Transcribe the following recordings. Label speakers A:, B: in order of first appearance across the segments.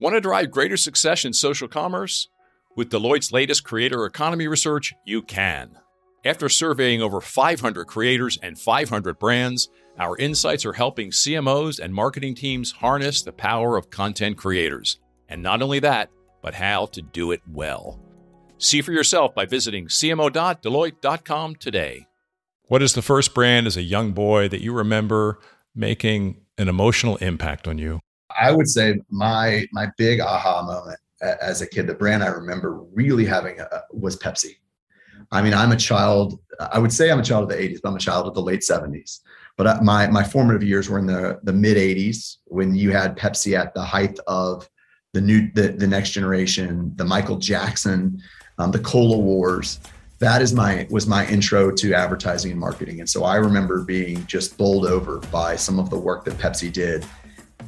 A: Want to drive greater success in social commerce? With Deloitte's latest creator economy research, you can. After surveying over 500 creators and 500 brands, our insights are helping CMOs and marketing teams harness the power of content creators. And not only that, but how to do it well. See for yourself by visiting cmo.deloitte.com today. What is the first brand as a young boy that you remember making an emotional impact on you?
B: I would say my my big aha moment as a kid, the brand I remember really having a, was Pepsi. I mean, I'm a child. I would say I'm a child of the 80s, but I'm a child of the late 70s. But my my formative years were in the the mid 80s when you had Pepsi at the height of the new the, the next generation, the Michael Jackson, um, the Cola Wars. That is my was my intro to advertising and marketing. And so I remember being just bowled over by some of the work that Pepsi did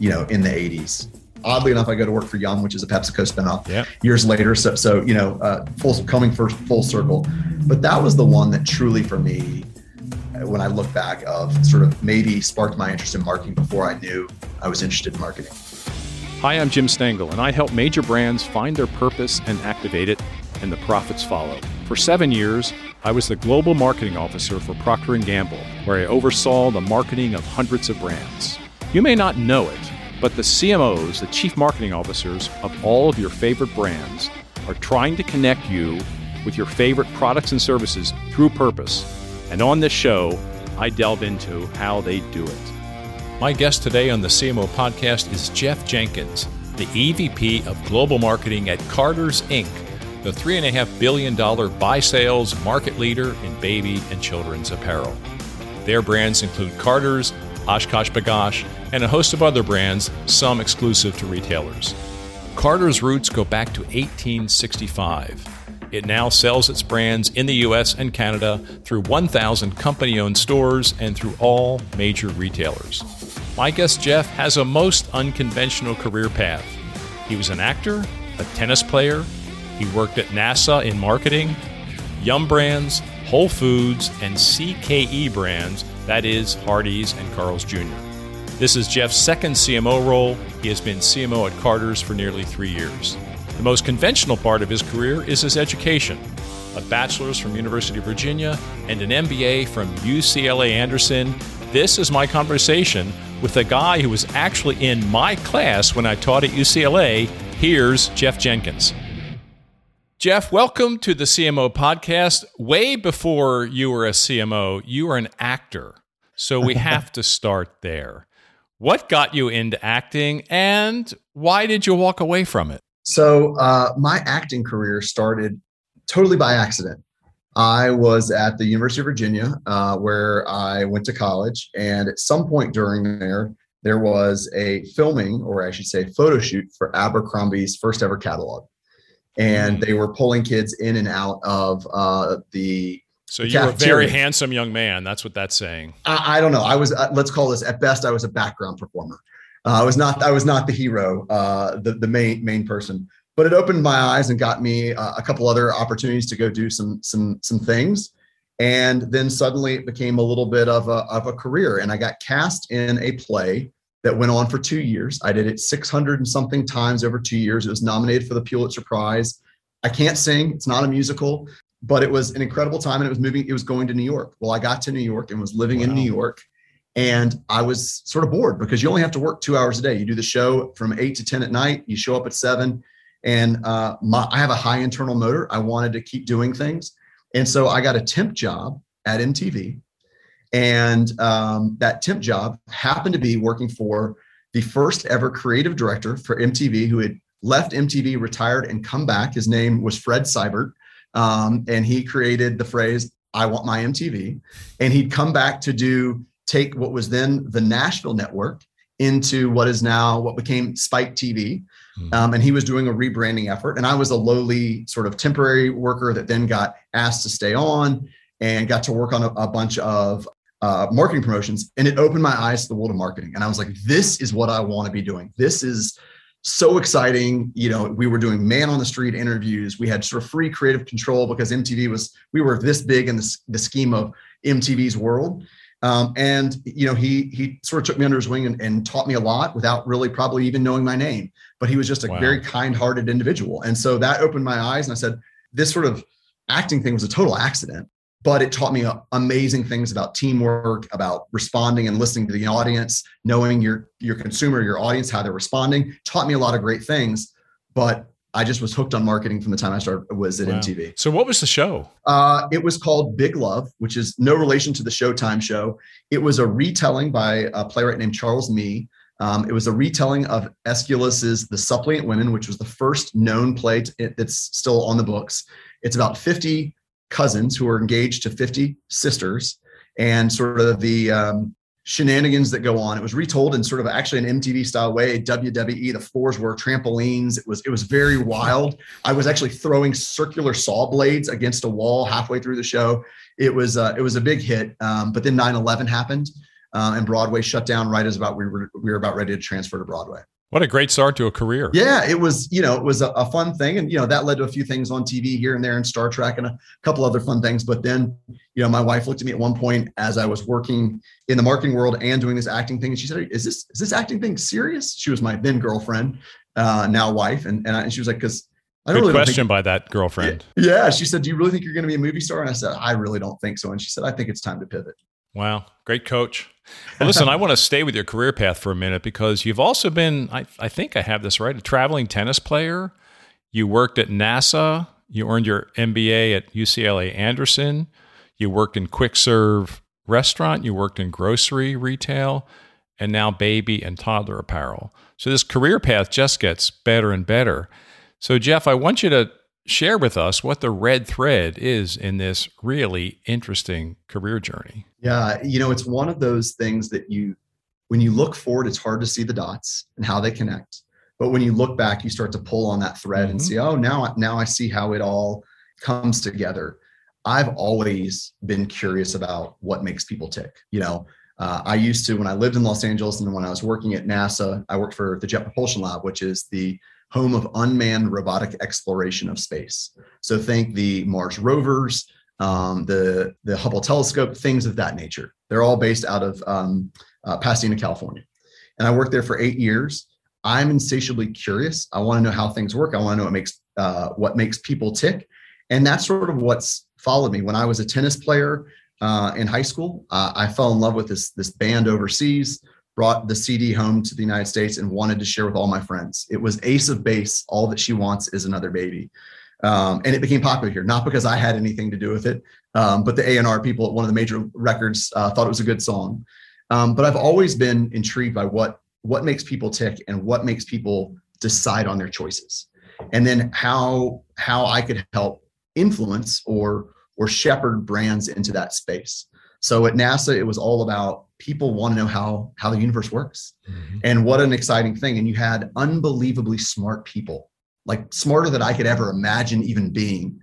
B: you know, in the 80s. Oddly enough, I go to work for Yum, which is a PepsiCo spinoff.
A: Yeah.
B: Years later, so so you know, uh, full coming first full circle. But that was the one that truly, for me, when I look back, of sort of maybe sparked my interest in marketing before I knew I was interested in marketing.
A: Hi, I'm Jim Stengel, and I help major brands find their purpose and activate it, and the profits follow. For seven years, I was the global marketing officer for Procter & Gamble, where I oversaw the marketing of hundreds of brands. You may not know it, but the CMOs, the chief marketing officers of all of your favorite brands, are trying to connect you with your favorite products and services through purpose. And on this show, I delve into how they do it. My guest today on the CMO podcast is Jeff Jenkins, the EVP of Global Marketing at Carter's Inc., the $3.5 billion buy sales market leader in baby and children's apparel. Their brands include Carter's, OshKosh B'gosh, and a host of other brands, some exclusive to retailers. Carter's roots go back to 1865. It now sells its brands in the US and Canada through 1,000 company owned stores and through all major retailers. My guest Jeff has a most unconventional career path. He was an actor, a tennis player, he worked at NASA in marketing, Yum Brands, Whole Foods, and CKE brands, that is, Hardee's and Carl's Jr. This is Jeff's second CMO role. He has been CMO at Carter's for nearly three years. The most conventional part of his career is his education a bachelor's from University of Virginia and an MBA from UCLA Anderson. This is my conversation with a guy who was actually in my class when I taught at UCLA. Here's Jeff Jenkins. Jeff, welcome to the CMO podcast. Way before you were a CMO, you were an actor. So we have to start there. What got you into acting and why did you walk away from it?
B: So, uh, my acting career started totally by accident. I was at the University of Virginia, uh, where I went to college. And at some point during there, there was a filming, or I should say, photo shoot for Abercrombie's first ever catalog and mm. they were pulling kids in and out of uh, the.
A: So you were a very handsome young man. That's what that's saying.
B: I, I don't know. I was. Uh, let's call this at best. I was a background performer. Uh, I was not. I was not the hero. Uh, the the main main person. But it opened my eyes and got me uh, a couple other opportunities to go do some some some things. And then suddenly it became a little bit of a of a career. And I got cast in a play that went on for two years. I did it 600 and something times over two years. It was nominated for the Pulitzer Prize. I can't sing, it's not a musical, but it was an incredible time and it was moving, it was going to New York. Well, I got to New York and was living wow. in New York. And I was sort of bored because you only have to work two hours a day. You do the show from eight to 10 at night, you show up at seven. And uh, my, I have a high internal motor. I wanted to keep doing things. And so I got a temp job at MTV and um, that temp job happened to be working for the first ever creative director for MTV who had left MTV, retired, and come back. His name was Fred Seibert. Um, and he created the phrase, I want my MTV. And he'd come back to do take what was then the Nashville network into what is now what became Spike TV. Hmm. Um, and he was doing a rebranding effort. And I was a lowly sort of temporary worker that then got asked to stay on and got to work on a, a bunch of uh, marketing promotions and it opened my eyes to the world of marketing and i was like this is what i want to be doing this is so exciting you know we were doing man on the street interviews we had sort of free creative control because mtv was we were this big in the, the scheme of mtv's world Um, and you know, he he sort of took me under his wing and, and, taught me a lot without really probably even knowing my name. But he was just a wow. very kind-hearted individual, and so that opened my eyes. And I said, this sort of acting thing was a total accident, but it taught me uh, amazing things about teamwork, about responding and listening to the audience, knowing your your consumer, your audience, how they're responding. Taught me a lot of great things, but I just was hooked on marketing from the time I started was at wow. MTV.
A: So what was the show?
B: Uh, it was called Big Love, which is no relation to the Showtime show. It was a retelling by a playwright named Charles Mee. Um, it was a retelling of Aeschylus's The Suppliant Women, which was the first known play to, that's still on the books. It's about 50 cousins who are engaged to 50 sisters and sort of the um, shenanigans that go on. It was retold in sort of actually an MTV style way. WWE, the floors were trampolines. It was it was very wild. I was actually throwing circular saw blades against a wall halfway through the show. It was uh, it was a big hit. Um, but then 9/11 happened, uh, and Broadway shut down right as about we were we were about ready to transfer to Broadway.
A: What a great start to a career.
B: Yeah, it was, you know, it was a, a, fun thing. And, you know, that led to a few things on TV here and there and Star Trek and a couple other fun things. But then, you know, my wife looked at me at one point as I was working in the marketing world and doing this acting thing. And she said, is this, is this acting thing serious? She was my then girlfriend, uh, now wife. And, and, I, and she was like, cause
A: I don't Good really question think, by that girlfriend.
B: Yeah. She said, do you really think you're going to be a movie star? And I said, I really don't think so. And she said, I think it's time to pivot.
A: Wow. Great coach. Well, listen, I want to stay with your career path for a minute because you've also been, I, I think I have this right, a traveling tennis player. You worked at NASA. You earned your MBA at UCLA Anderson. You worked in quick serve restaurant. You worked in grocery retail and now baby and toddler apparel. So this career path just gets better and better. So, Jeff, I want you to share with us what the red thread is in this really interesting career journey.
B: Yeah, you know, it's one of those things that you, when you look forward, it's hard to see the dots and how they connect. But when you look back, you start to pull on that thread mm-hmm. and see, oh, now, now I see how it all comes together. I've always been curious about what makes people tick. You know, uh, I used to when I lived in Los Angeles and when I was working at NASA, I worked for the Jet Propulsion Lab, which is the home of unmanned robotic exploration of space. So think the Mars rovers, um, the the Hubble telescope, things of that nature. They're all based out of um, uh, Pasadena, California, and I worked there for eight years. I'm insatiably curious. I want to know how things work. I want to know what makes uh, what makes people tick, and that's sort of what's followed me. When I was a tennis player uh, in high school, uh, I fell in love with this this band overseas brought the CD home to the United States and wanted to share with all my friends. It was Ace of Base. All that she wants is another baby. Um, and it became popular here, not because I had anything to do with it, um, but the A&R people at one of the major records uh, thought it was a good song. Um, but I've always been intrigued by what what makes people tick and what makes people decide on their choices, and then how how I could help influence or or shepherd brands into that space. So at NASA, it was all about people want to know how how the universe works. Mm-hmm. and what an exciting thing. And you had unbelievably smart people like smarter than i could ever imagine even being.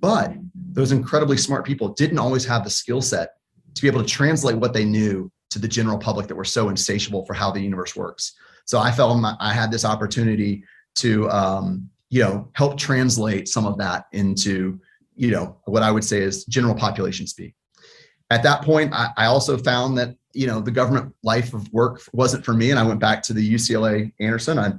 B: But those incredibly smart people didn't always have the skill set to be able to translate what they knew to the general public that were so insatiable for how the universe works. So i felt my, i had this opportunity to um, you know help translate some of that into you know what i would say is general population speak at that point I, I also found that you know the government life of work wasn't for me and i went back to the ucla anderson. I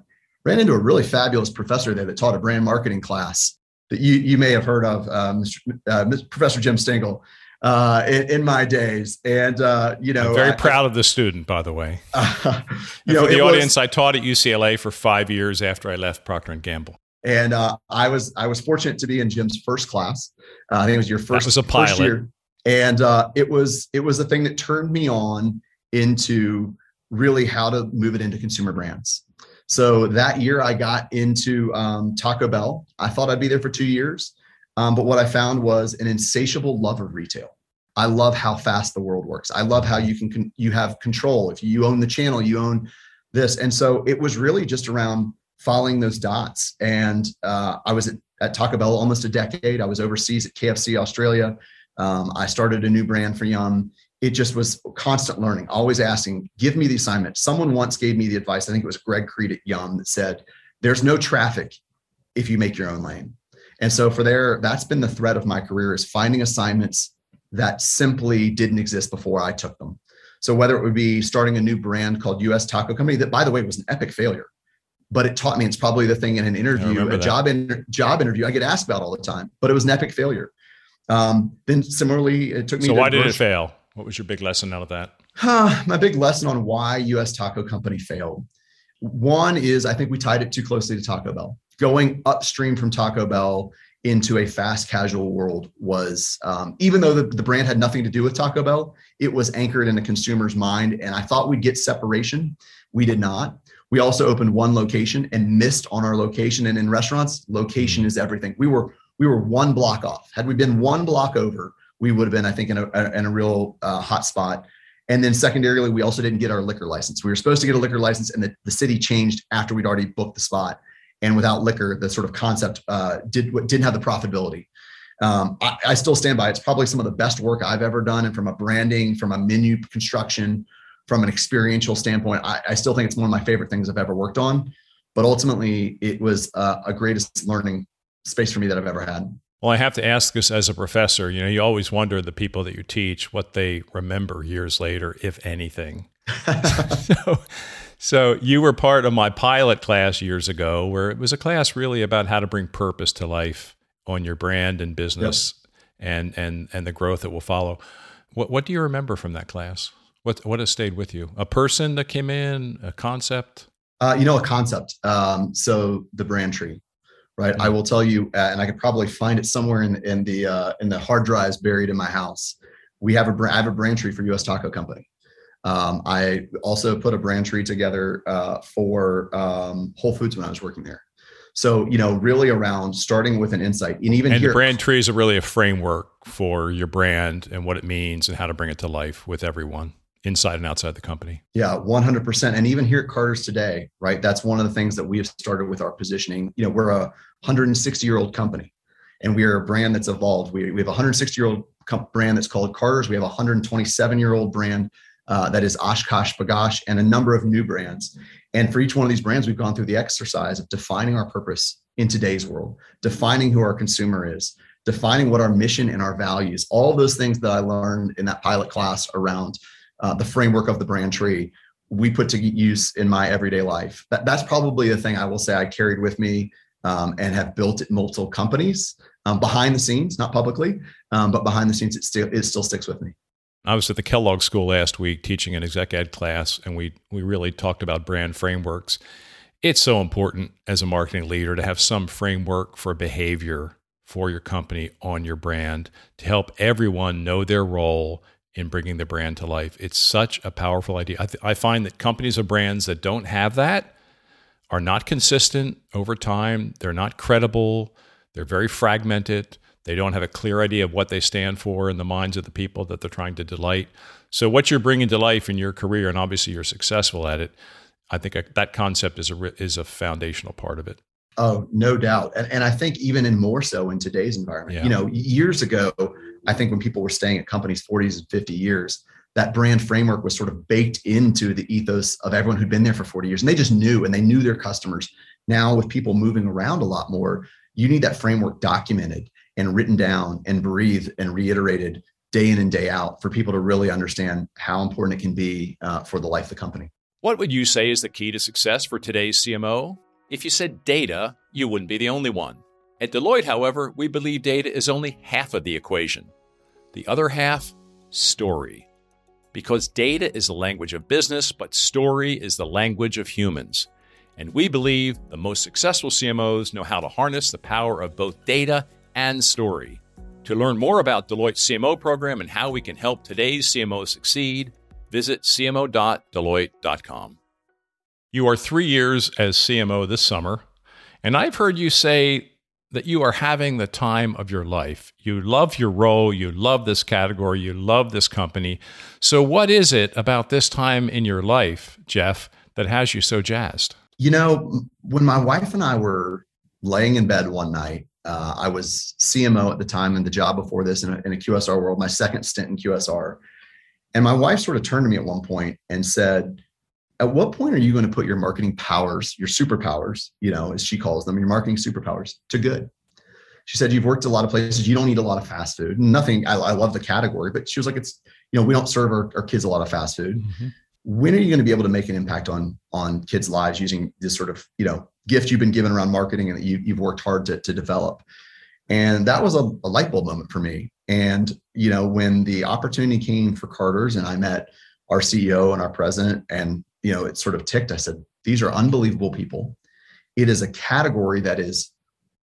B: ran into a really fabulous professor there that taught a brand marketing class that you, you may have heard of uh, Mr., uh, professor jim stengel uh, in, in, my days. And uh, you know
A: I'm very I, proud of the student by the way. You know, for the audience was, i taught at ucla for five years after i left procter and gamble.
B: And uh, i was i was fortunate to be in jim's first class. Uh, i think it was your first
A: that was a pilot year
B: and uh, it was it was the thing that turned me on into really how to move it into consumer brands. So that year i got into um, taco bell. I thought i'd be there for two years um, but what i found was an insatiable love of retail. I love how fast the world works. I love how you can con- you have control. If you own the channel you own this. And so it was really just around following those dots. And uh, i was at, at taco bell almost a decade. I was overseas at kfc australia um, I started a new brand for Yum. It just was constant learning, always asking, give me the assignment. Someone once gave me the advice, I think it was Greg Creed at Yum that said, there's no traffic if you make your own lane. And so for there, that's been the thread of my career is finding assignments that simply didn't exist before I took them. So whether it would be starting a new brand called US Taco Company, that by the way was an epic failure, but it taught me it's probably the thing in an interview, a that. job in, job interview I get asked about all the time, but it was an epic failure. Um, then similarly, it took me.
A: So why did it fail? What was your big lesson out of that?
B: Huh, my big lesson on why US Taco Company failed. One is I think we tied it too closely to Taco Bell. Going upstream from Taco Bell into a fast casual world was, um, even though the, the brand had nothing to do with Taco Bell, it was anchored in the consumer's mind. And I thought we'd get separation. We did not. We also opened one location and missed on our location. And in restaurants, location mm-hmm. is everything. We were we were one block off. Had we been one block over, we would have been, I think, in a, in a real uh, hot spot. And then secondarily, we also didn't get our liquor license. We were supposed to get a liquor license, and the, the city changed after we'd already booked the spot and without liquor, the sort of concept uh, did didn't have the profitability. Um, I, I, still stand by. It's probably some of the best work I've ever done, and from a branding, from a menu construction, from an experiential standpoint, I, I still think it's one of my favorite things I've ever worked on. But ultimately, it was uh, a greatest learning space for me that I've ever had.
A: Well, I have to ask this as a professor. You know, you always wonder the people that you teach what they remember years later, if anything. so, so you were part of my pilot class years ago, where it was a class really about how to bring purpose to life on your brand and business, yep. and and and the growth that will follow. What what do you remember from that class? What what has stayed with you? A person that came in, a concept.
B: Uh, you know, a concept. Um, so the brand tree, right? Mm-hmm. I will tell you, uh, and I could probably find it somewhere in in the uh, in the hard drives buried in my house. We have a I have a brand tree for U.S. Taco Company. Um, I also put a brand tree together uh, for um, Whole Foods when I was working there. So, you know, really around starting with an insight. And even
A: and
B: here,
A: brand tree is really a framework for your brand and what it means and how to bring it to life with everyone inside and outside the company.
B: Yeah, 100%. And even here at Carter's today, right? That's one of the things that we have started with our positioning. You know, we're a 160 year old company and we are a brand that's evolved. We, we have a 160 year old brand that's called Carter's. We have a 127 year old brand uh, that is OshKosh B'gosh and a number of new brands. And for each one of these brands, we've gone through the exercise of defining our purpose in today's world, defining who our consumer is, defining what our mission and our values, all those things that I learned in that pilot class around uh, the framework of the brand tree, we put to use in my everyday life. That, that's probably the thing I will say I carried with me um, and have built at multiple companies um, behind the scenes, not publicly, um, but behind the scenes, it still it still sticks with me.
A: I was at the Kellogg School last week teaching an exec ed class, and we we really talked about brand frameworks. It's so important as a marketing leader to have some framework for behavior for your company on your brand to help everyone know their role in bringing the brand to life. It's such a powerful idea. I, th- I find that companies or brands that don't have that are not consistent over time. They're not credible. They're very fragmented. They don't have a clear idea of what they stand for in the minds of the people that they're trying to delight. So, what you're bringing to life in your career, and obviously you're successful at it, I think uh, that concept is a is a foundational part of it.
B: Oh, no doubt, and, and I think even in more so in today's environment. Yeah. You know, years ago, I think when people were staying at companies 40s and 50 years, that brand framework was sort of baked into the ethos of everyone who'd been there for 40 years, and they just knew, and they knew their customers. Now, with people moving around a lot more, you need that framework documented and written down and breathed and reiterated day in and day out for people to really understand how important it can be uh, for the life of the company.
A: What would you say is the key to success for today's CMO? If you said data, you wouldn't be the only one. At Deloitte, however, we believe data is only half of the equation. The other half, story. Because data is the language of business, but story is the language of humans. And we believe the most successful CMOs know how to harness the power of both data and story. To learn more about Deloitte's CMO program and how we can help today's CMO succeed, visit cmo.deloitte.com. You are three years as CMO this summer, and I've heard you say that you are having the time of your life. You love your role, you love this category, you love this company. So, what is it about this time in your life, Jeff, that has you so jazzed?
B: You know, when my wife and I were laying in bed one night, uh, I was CMO at the time and the job before this in a, in a QSR world, my second stint in QSR. And my wife sort of turned to me at one point and said, At what point are you going to put your marketing powers, your superpowers, you know, as she calls them, your marketing superpowers to good? she said, You've worked a lot of places. You don't eat a lot of fast food. Nothing, I, I love the category, but she was like, It's, you know, we don't serve our, our kids a lot of fast food. Mm-hmm. When are you going to be able to make an impact on on kids' lives using this sort of, you know, gift you've been given around marketing and that you, you've worked hard to, to develop? And that was a, a light bulb moment for me. And, you know, when the opportunity came for Carter's and I met our CEO and our president, and, you know, it sort of ticked, I said, These are unbelievable people. It is a category that is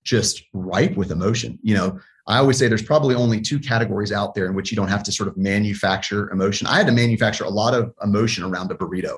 B: just ripe with emotion. You know, I always say there's probably only two categories out there in which you don't have to sort of manufacture emotion. I had to manufacture a lot of emotion around a burrito.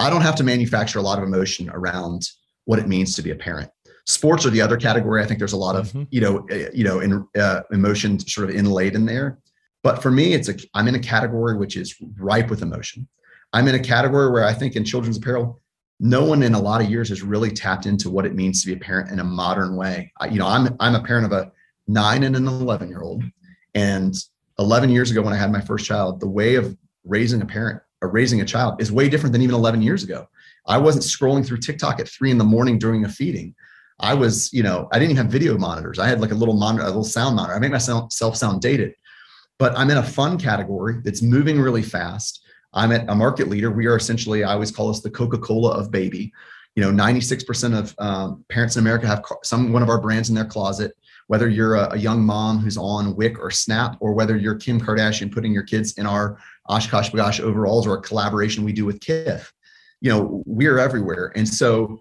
B: I don't have to manufacture a lot of emotion around what it means to be a parent. Sports are the other category. I think there's a lot of mm-hmm. you know uh, you know in, uh, emotion sort of inlaid in there. But for me, it's a I'm in a category which is ripe with emotion. I'm in a category where I think in children's apparel, no one in a lot of years has really tapped into what it means to be a parent in a modern way. I, you know, I'm I'm a parent of a nine and an 11 year old, and 11 years ago when I had my first child, the way of raising a parent or raising a child is way different than even 11 years ago. I wasn't scrolling through TikTok at three in the morning during a feeding. I was, you know, I didn't even have video monitors. I had like a little monitor, a little sound monitor. I make myself sound dated, but I'm in a fun category that's moving really fast. I'm at a market leader. We are essentially, I always call us the Coca Cola of baby. You know, 96% of um, parents in America have some one of our brands in their closet. Whether you're a, a, young mom who's on Wick or Snap, or whether you're Kim Kardashian putting your kids in our OshKosh B'gosh overalls or a collaboration we do with Kith, you know, we're everywhere. And so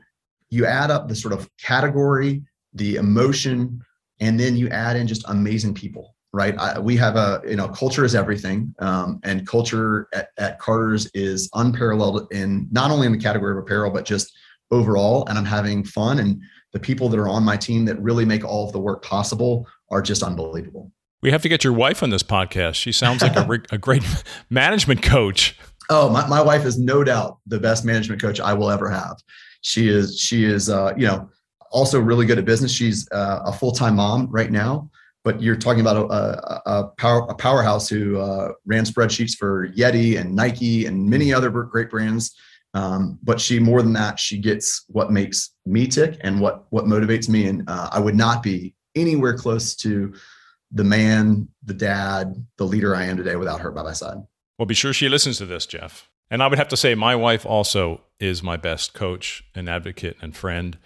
B: you add up the sort of category, the emotion, and then you add in just amazing people right? I, we have a, you know, culture is everything. Um, and culture at, at, Carter's is unparalleled in not only in the category of apparel, but just overall. And I'm having fun. And the people that are on my team that really make all of the work possible are just unbelievable.
A: We have to get your wife on this podcast. She sounds like a, a great management coach.
B: Oh, my, my wife is no doubt the best management coach I will ever have. She is, she is, uh, you know, also really good at business. She's uh, a full-time mom right now but you're talking about a, a, power, a powerhouse who uh, ran spreadsheets for Yeti and Nike and many other great brands. Um, but she, more than that, she gets what makes me tick and what what motivates me. And uh, I would not be anywhere close to the man, the dad, the leader I am today without her by my side.
A: Well, be sure she listens to this, Jeff. And I would have to say, my wife also is my best coach and advocate and friend,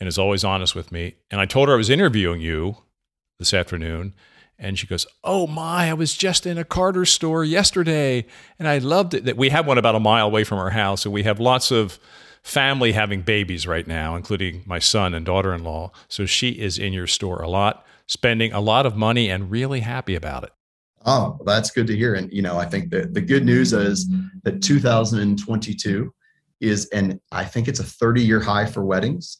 A: and is always honest with me. And I told her I was interviewing you this afternoon. And she goes, Oh my, I was just in a Carter store yesterday and I loved it. That we have one about a mile away from our house, and we have lots of family having babies right now, including my son and daughter in law. So she is in your store a lot, spending a lot of money and really happy about it.
B: Oh, that's good to hear. And, you know, I think the, the good news is that 2022 is, and I think it's a 30 year high for weddings.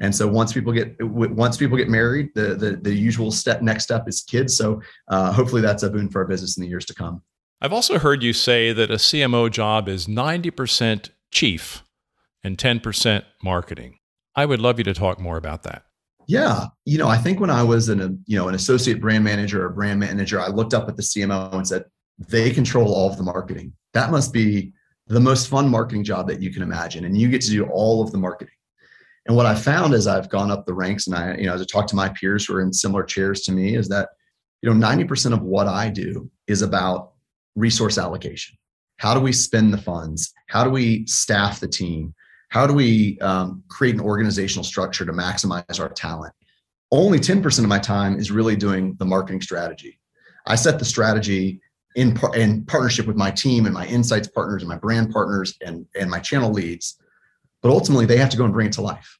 B: And so once people get once people get married, the the, the usual step next step is kids. So uh, hopefully that's a boon for our business in the years to come.
A: I've also heard you say that a CMO job is 90% chief and 10% marketing. I would love you to talk more about that.
B: Yeah, you know, I think when I was an a, you know an associate brand manager or brand manager, I looked up at the CMO and said, they control all of the marketing. That must be the most fun marketing job that you can imagine, and you get to do all of the marketing. And what I found as I've gone up the ranks and I, you know, as I talk to my peers who are in similar chairs to me, is that, you know, 90% of what I do is about resource allocation. How do we spend the funds? How do we staff the team? How do we um, create an organizational structure to maximize our talent? Only 10% of my time is really doing the marketing strategy. I set the strategy in, par- in partnership with my team and my insights partners and my brand partners and, and my channel leads but ultimately they have to go and bring it to life.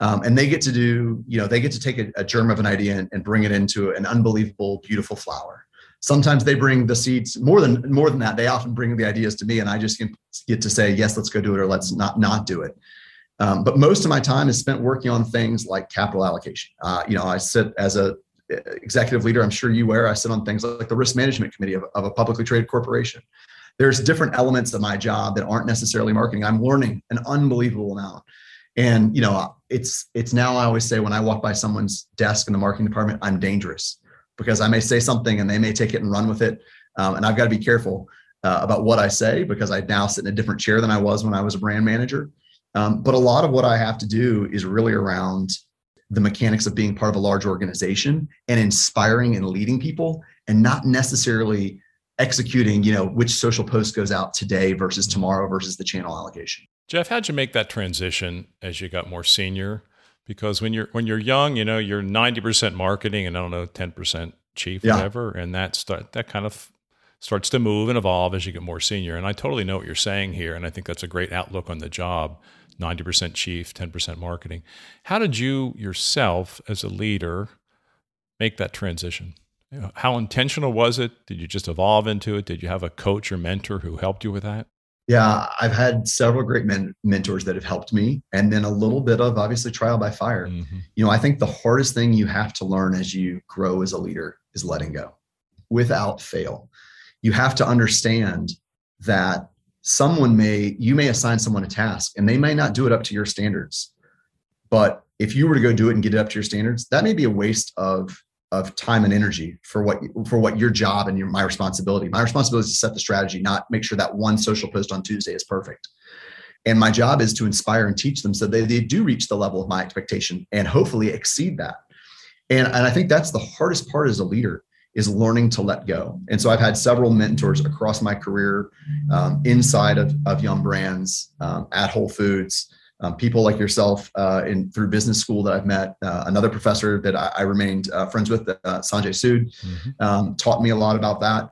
B: Um, and they get to do, you know, they get to take a, a germ of an idea and, and, bring it into an unbelievable, beautiful flower. Sometimes they bring the seeds more than more than that. They often bring the ideas to me, and I just get to say, yes, let's go do it, or let's not not do it. Um, but most of my time is spent working on things like capital allocation. Uh, you know, I sit as a uh, executive leader. I'm sure you wear. I sit on things like the risk management committee of, of a publicly traded corporation there's different elements of my job that aren't necessarily marketing. I'm learning an unbelievable amount. And you know, it's it's now I always say when I walk by someone's desk in the marketing department, I'm dangerous because I may say something and they may take it and run with it, um, and I've got to be careful uh, about what I say because I now sit in a different chair than I was when I was a brand manager. Um, but a lot of what I have to do is really around the mechanics of being part of a large organization and inspiring and leading people and not necessarily executing, you know, which social post goes out today versus tomorrow versus the channel allocation.
A: Jeff, how'd you make that transition as you got more senior? Because when you're when you're young, you know, you're 90% marketing and I don't know, 10% chief, yeah. whatever. And that start that kind of starts to move and evolve as you get more senior. And I totally know what you're saying here. And I think that's a great outlook on the job 90% chief, 10% marketing. How did you yourself, as a leader, make that transition? How intentional was it? Did you just evolve into it? Did you have a coach or mentor who helped you with that?
B: Yeah, I've had several great men- mentors that have helped me, and then a little bit of obviously trial by fire. Mm-hmm. You know, I think the hardest thing you have to learn as you grow as a leader is letting go without fail. You have to understand that someone may, you may assign someone a task and they may not do it up to your standards. But if you were to go do it and get it up to your standards, that may be a waste of of time and energy for what for what your job and your my responsibility. My responsibility is to set the strategy, not make sure that one social post on Tuesday is perfect. And my job is to inspire and teach them so they, they do reach the level of my expectation and hopefully exceed that. And, and I think that's the hardest part as a leader is learning to let go. And so I've had several mentors across my career um, inside of, of Yum Brands, um, at Whole Foods, um, people like yourself uh, in through business school that I've met. Uh, another professor that I, I remained uh, friends with, uh, Sanjay Sood, mm-hmm. um, taught me a lot about that.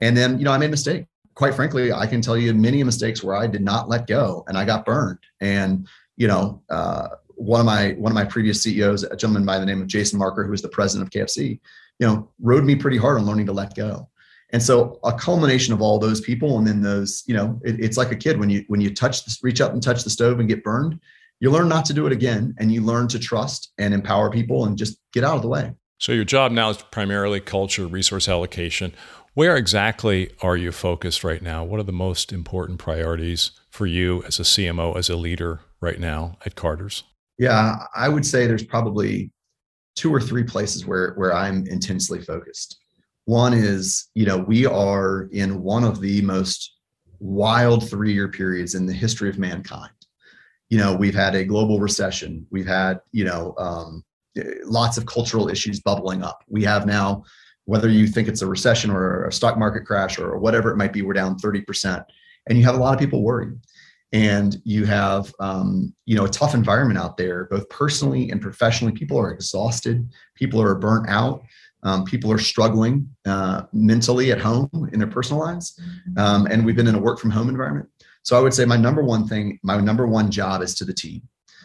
B: And then, you know, I made a mistake. Quite frankly, I can tell you many mistakes where I did not let go and I got burned. And you know, uh, one of my one of my previous CEOs, a gentleman by the name of Jason Marker, who was the president of KFC, you know, rode me pretty hard on learning to let go. And so a culmination of all those people, and then those, you know, it, it's like a kid when you when you touch this, reach up and touch the stove and get burned, you learn not to do it again, and you learn to trust and empower people and just get out of the way.
A: So your job now is primarily culture, resource allocation. Where exactly are you focused right now? What are the most important priorities for you as a CMO, as a leader right now at Carter's?
B: Yeah, I would say there's probably two or three places where where I'm intensely focused. One is, you know, we are in one of the most wild three year periods in the history of mankind. You know, we've had a global recession. We've had, you know, um, lots of cultural issues bubbling up. We have now, whether you think it's a recession or a stock market crash or whatever it might be, we're down 30%. And you have a lot of people worried. And you have, um, you know, a tough environment out there, both personally and professionally. People are exhausted. People are burnt out. Um, people are struggling uh, mentally at home in their personal lives. Um, and we've been in a work from home environment. So I would say my number one thing, my number one job is to the team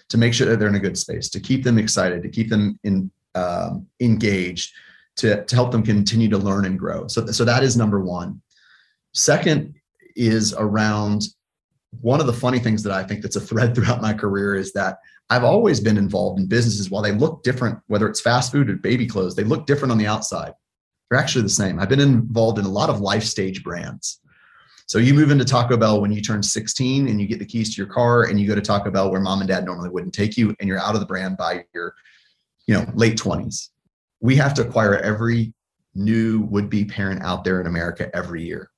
B: to make sure that they're in a good space, to keep them excited, to keep them in, um, engaged, to, to help them continue to learn and grow. So, so that is number one. Second is around one of the funny things that I think that's a thread throughout my career is that I've always been involved in businesses while they look different, whether it's fast food or baby clothes, they look different on the outside. They're actually the same. I've been involved in a lot of life stage brands. So you move into Taco Bell when you turn 16 and you get the keys to your car and you go to Taco Bell where mom and dad normally wouldn't take you and you're out of the brand by your you know late 20s. We have to acquire every new would-be parent out there in America every year.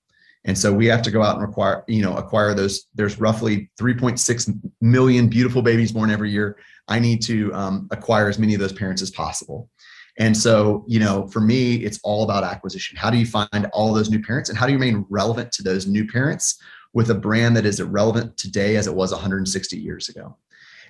B: And so we have to go out and require, you know, acquire those. There's roughly 3.6 million beautiful babies born every year. I need to um, acquire as many of those parents as possible. And so, you know, for me, it's all about acquisition. How do you find all those new parents and how do you remain relevant to those new parents with a brand that is relevant today as it was 160 years ago?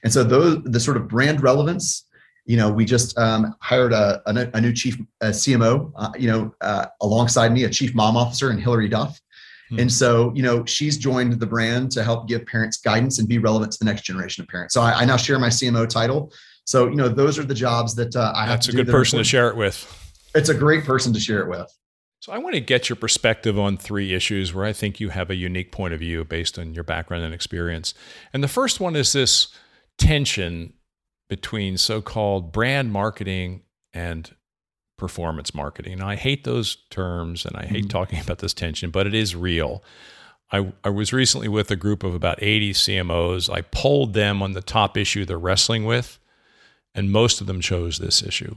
B: And so those the sort of brand relevance, you know, we just um, hired a, a, a, new chief a CMO, uh, you know, uh, alongside me, a chief mom officer and Hilary Duff. Hmm. And so, you know, she's joined the brand to help give parents guidance and be relevant to the next generation of parents. So I, I now share my CMO title. So, you know, those are the jobs that uh, I
A: That's
B: have.
A: That's a good person to share it with.
B: It's a great person to share it with.
A: So I want to get your perspective on three issues where I think you have a unique point of view based on your background and experience. And the first one is this tension between so-called brand marketing and performance marketing. And I hate those terms and I hate mm-hmm. talking about this tension, but it is real. I, I was recently with a group of about 80 CMOs. I polled them on the top issue they're wrestling with, and most of them chose this issue.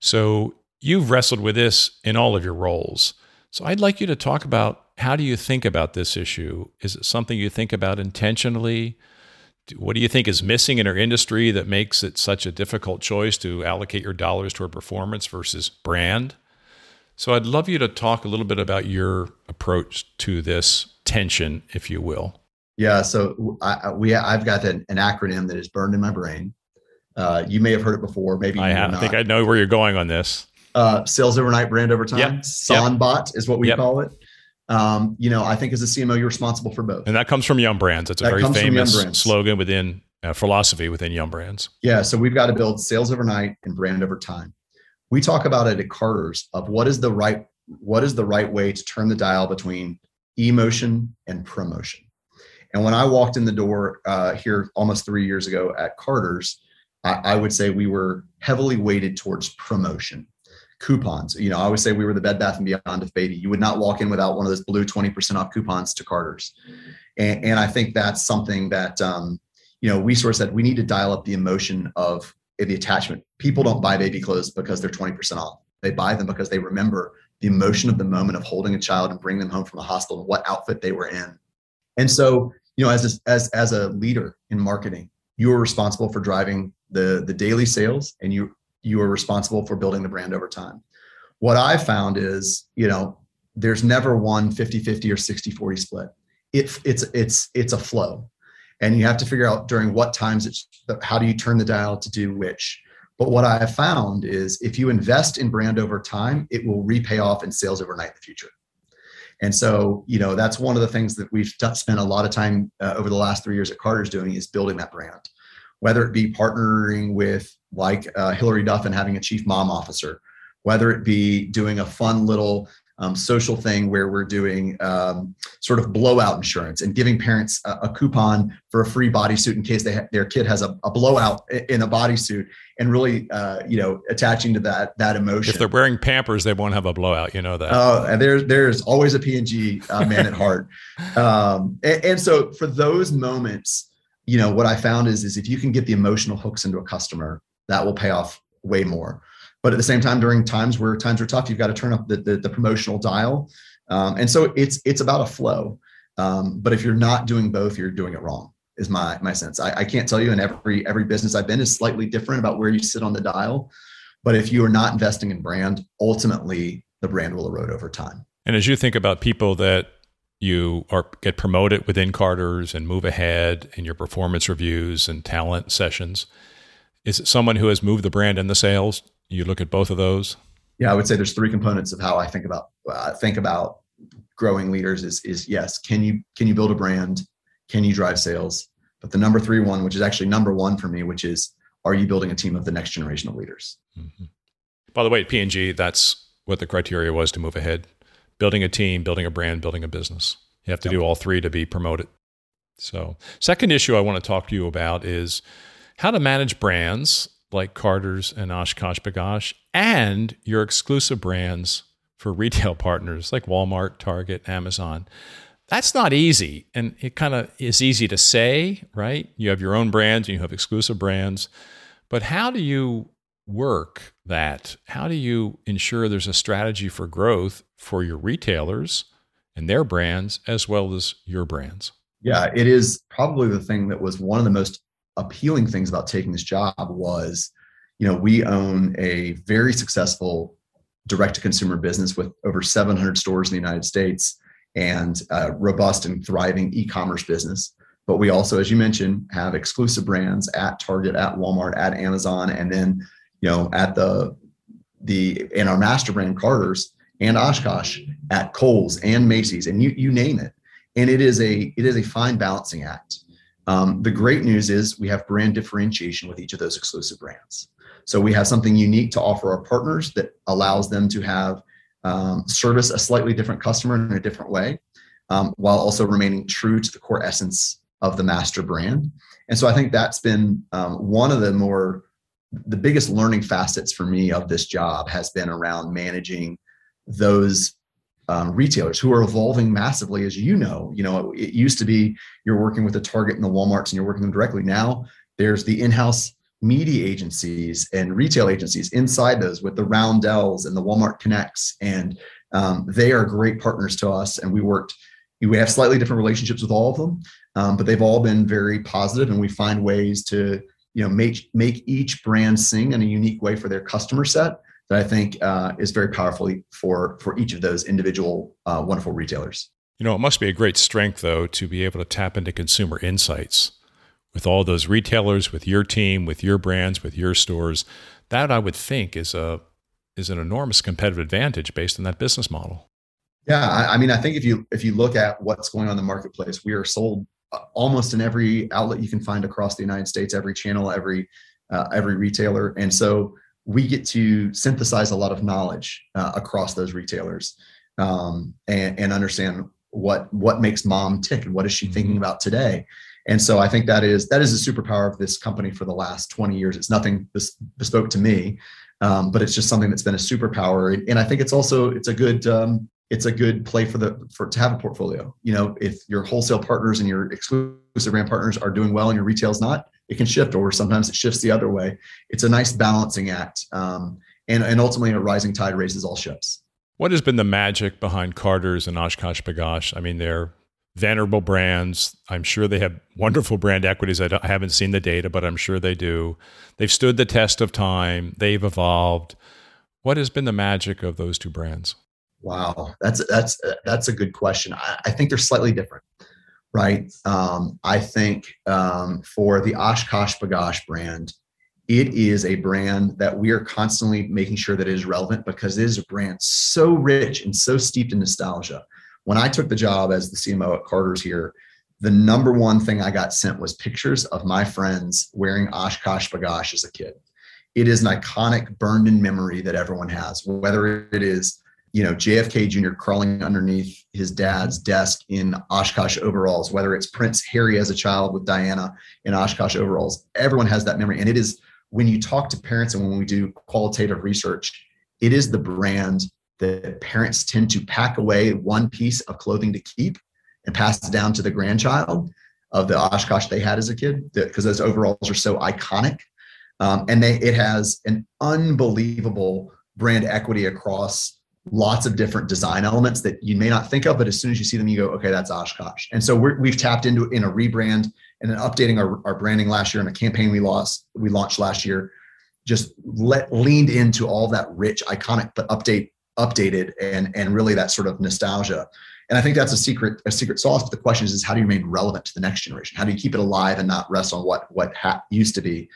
A: So you've wrestled with this in all of your roles. So I'd like you to talk about how do you think about this issue? Is it something you think about intentionally? What do you think is missing in our industry that makes it such a difficult choice to allocate your dollars toward performance versus brand? So I'd love you to talk a little bit about your approach to this tension, if you will.
B: Yeah, so I, we I've got an, an, acronym that is burned in my brain. Uh, you may have heard it before, maybe
A: I, have, I think I know where you're going on this.
B: Uh, sales overnight, brand over time. Yep. Sanbot yep. is what we yep. call it. Um, you know, I think as a CMO, you're responsible for both.
A: And that comes from Yum Brands. It's a that very famous slogan within uh, philosophy within Yum Brands.
B: Yeah. So we've got to build sales overnight and brand over time. We talk about it at Carter's of what is the right what is the right way to turn the dial between emotion and promotion. And when I walked in the door uh, here almost three years ago at Carter's, I, I would say we were heavily weighted towards promotion coupons. You know, I always say we were the Bed Bath and Beyond of baby. You would not walk in without one of those blue 20% off coupons to Carter's. And, and I think that's something that, um, you know, we sort of said we need to dial up the emotion of the attachment. People don't buy baby clothes because they're 20% off. They buy them because they remember the emotion of the moment of holding a child and bringing them home from the hospital and what outfit they were in. And so, you know, as a, as as a leader in marketing, you are responsible for driving the the daily sales, and you you are responsible for building the brand over time. What I found is, you know, there's never one 50-50 or 60-40 split. It, it's it's it's a flow, and you have to figure out during what times it's how do you turn the dial to do which. But what I have found is if you invest in brand over time, it will repay off in sales overnight in the future. And so, you know, that's one of the things that we've spent a lot of time uh, over the last three years at Carter's doing is building that brand, whether it be partnering with like uh, Hilary Duff and having a chief mom officer, whether it be doing a fun little um, social thing where we're doing um, sort of blowout insurance and giving parents a, a coupon for a free bodysuit in case ha- their kid has a, a, blowout in a bodysuit and really uh, you know attaching to that that emotion.
A: If they're wearing pampers they won't have a blowout you know that.
B: Oh and there's there's always a p&g uh, man at heart. Um, and, and so for those moments you know what i found is is if you can get the emotional hooks into a customer that will pay off way more but at the same time, during times where times are tough, you've got to turn up the, the, the promotional dial. Um, and so it's it's about a flow. Um, but if you're not doing both, you're doing it wrong. Is my my sense. I, I can't tell you, and every every business I've been is slightly different about where you sit on the dial. But if you are not investing in brand, ultimately the brand will erode over time.
A: And as you think about people that you are get promoted within Carter's and move ahead in your performance reviews and talent sessions, is it someone who has moved the brand and the sales? You look at both of those?
B: Yeah i would say there's three components of how i think about uh, think about growing leaders is is yes can you can you build a brand? Can you drive sales? But the number three one which is actually number one for me which is are you building a team of the next generation of leaders? Mm-hmm.
A: by the way at p&g that's what the criteria was to move ahead. Building a team building a brand building a business. You have to yep. do all three to be promoted. So second issue i want to talk to you about is how to manage brands like Carter's and OshKosh B'gosh, and your exclusive brands for retail partners like Walmart, Target, Amazon. That's not easy. And it kind of is easy to say, right? You have your own brands and you have exclusive brands. But how do you work that? How do you ensure there's a strategy for growth for your retailers and their brands as well as your brands?
B: Yeah, it is probably the thing that was one of the most appealing things about taking this job was, you know, we own a very successful direct to consumer business with over 700 stores in the United States and a robust and thriving e-commerce business. But we also, as you mentioned, have exclusive brands at Target, at Walmart, at Amazon, and then, you know, at the the in our master brand Carter's and OshKosh at Kohl's and Macy's, and you you name it. And it is a it is a fine balancing act. Um, the great news is we have brand differentiation with each of those exclusive brands. So we have something unique to offer our partners that allows them to have um, service a slightly different customer in a different way, um, while also remaining true to the core essence of the master brand. And so I think that's been um, one of the more the biggest learning facets for me of this job has been around managing those um, retailers who are evolving massively, as you know. You know, it used to be you're working with the Target and the WalMarts and you're working them directly. Now there's the in-house media agencies and retail agencies inside those with the Roundels and the Walmart Connects, and um, they are great partners to us. And we worked. We have slightly different relationships with all of them, um, but they've all been very positive, and we find ways to you know make make each brand sing in a unique way for their customer set that I think uh, is very powerful for for each of those individual uh, wonderful retailers.
A: You know, it must be a great strength though to be able to tap into consumer insights with all those retailers, with your team, with your brands, with your stores. That I would think is a is an enormous competitive advantage based on that business model.
B: Yeah, I, I mean, I think if you if you look at what's going on in the marketplace, we are sold uh, almost in every outlet you can find across the United States, every channel, every uh, every retailer, and so we get to synthesize a lot of knowledge uh, across those retailers um, and, and, understand what what makes mom tick and what is she mm-hmm. thinking about today. And so i think that is that is a superpower of this company for the last 20 years. It's nothing bespoke to me um, but it's just something that's been a superpower. And, and i think it's also it's a good um, it's a good play for the for to have a portfolio. You know if your wholesale partners and your exclusive brand partners are doing well and your retail's not it can shift or sometimes it shifts the other way. It's a nice balancing act um, and, and ultimately a rising tide raises all ships.
A: What has been the magic behind carter's and Oshkosh B'Gosh? I mean they're venerable brands. I'm sure they have wonderful brand equities. I, I haven't seen the data but i'm sure they do. They've stood the test of time. They've evolved. What has been the magic of those two brands?
B: Wow. That's that's that's a good question. I, I think they're slightly different right? Um, I think um, for the Oshkosh B'Gosh brand, it is a brand that we are constantly making sure that it is relevant because it is a brand so rich and so steeped in nostalgia. When I took the job as the CMO at Carter's here, the number one thing I got sent was pictures of my friends wearing Oshkosh B'Gosh as a kid. It is an iconic, burned in memory that everyone has, whether it is you know, JFK Jr. crawling underneath his dad's desk in Oshkosh overalls, whether it's Prince Harry as a child with Diana in Oshkosh overalls. Everyone has that memory. And it is when you talk to parents and when we do qualitative research, it is the brand that parents tend to pack away one piece of clothing to keep and pass it down to the grandchild of the Oshkosh they had as a kid because those overalls are so iconic. Um, and they it has an unbelievable brand equity across lots of different design elements that you may not think of, but as soon as you see them, you go, okay, that's Oshkosh. And so we have tapped into in a rebrand and then updating our, our branding last year and a campaign we lost, we launched last year, just let leaned into all that rich, iconic, but update updated and and really that sort of nostalgia. And I think that's a secret a secret sauce. But the question is, is how do you remain relevant to the next generation? How do you keep it alive and not rest on what what ha- used to be?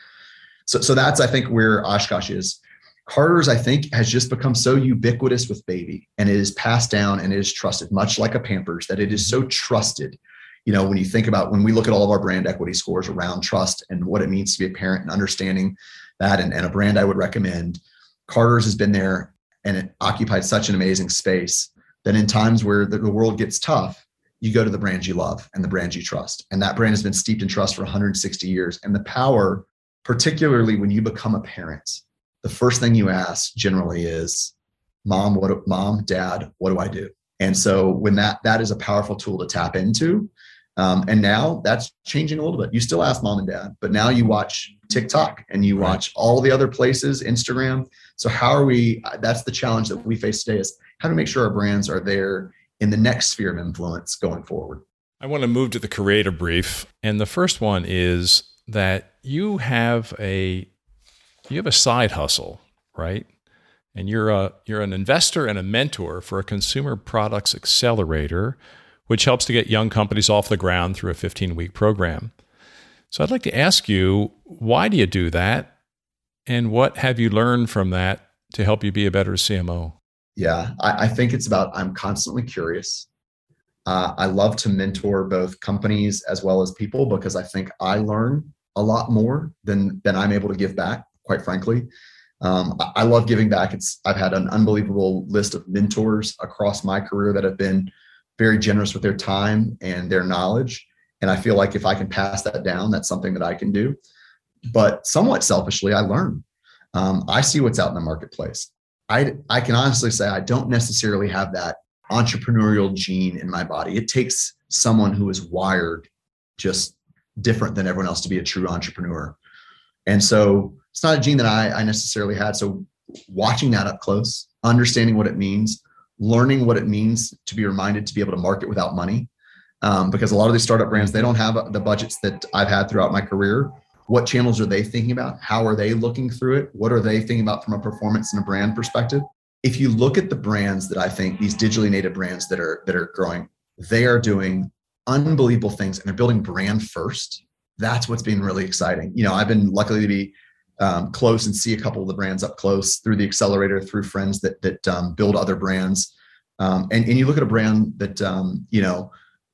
B: So so that's I think where Oshkosh is. Carter's, I think, has just become so ubiquitous with baby and it is passed down and it is trusted, much like a Pampers, that it is so trusted. You know, when you think about when we look at all of our brand equity scores around trust and what it means to be a parent and understanding that, and, and a brand I would recommend, Carter's has been there and it occupied such an amazing space that in times where the, the world gets tough, you go to the brands you love and the brands you trust. And that brand has been steeped in trust for 160 years. And the power, particularly when you become a parent, the first thing you ask generally is, "Mom, what? Mom, Dad, what do I do?" And so when that that is a powerful tool to tap into. Um, and now that's changing a little bit. You still ask mom and dad, but now you watch TikTok and you watch all the other places, Instagram. So how are we? That's the challenge that we face today: is how to make sure our brands are there in the next sphere of influence going forward.
A: I want to move to the creator brief, and the first one is that you have a you have a side hustle, right? And you're a you're an investor and a mentor for a consumer products accelerator, which helps to get young companies off the ground through a 15 week program. So I'd like to ask you, why do you do that? And what have you learned from that to help you be a better CMO?
B: Yeah, I, I think it's about I'm constantly curious. Uh, I love to mentor both companies as well as people because I think I learn a lot more than than I'm able to give back quite frankly. Um, I, love giving back. It's I've had an unbelievable list of mentors across my career that have been very generous with their time and their knowledge. And I feel like if I can pass that down, that's something that I can do. But somewhat selfishly, I learn. Um, I see what's out in the marketplace. I I can honestly say I don't necessarily have that entrepreneurial gene in my body. It takes someone who is wired just different than everyone else to be a true entrepreneur. And so it's not a gene that I, I necessarily had. So watching that up close, understanding what it means, learning what it means to be reminded to be able to market without money, um, because a lot of these startup brands they don't have the budgets that I've had throughout my career. What channels are they thinking about? How are they looking through it? What are they thinking about from a performance and a brand perspective? If you look at the brands that I think these digitally native brands that are that are growing, they are doing unbelievable things and they're building brand first. That's what's been really exciting. You know, I've been luckily to be um, close and see a couple of the brands up close through the accelerator, through friends that that um, build other brands. Um, and and you look at a brand that um, you know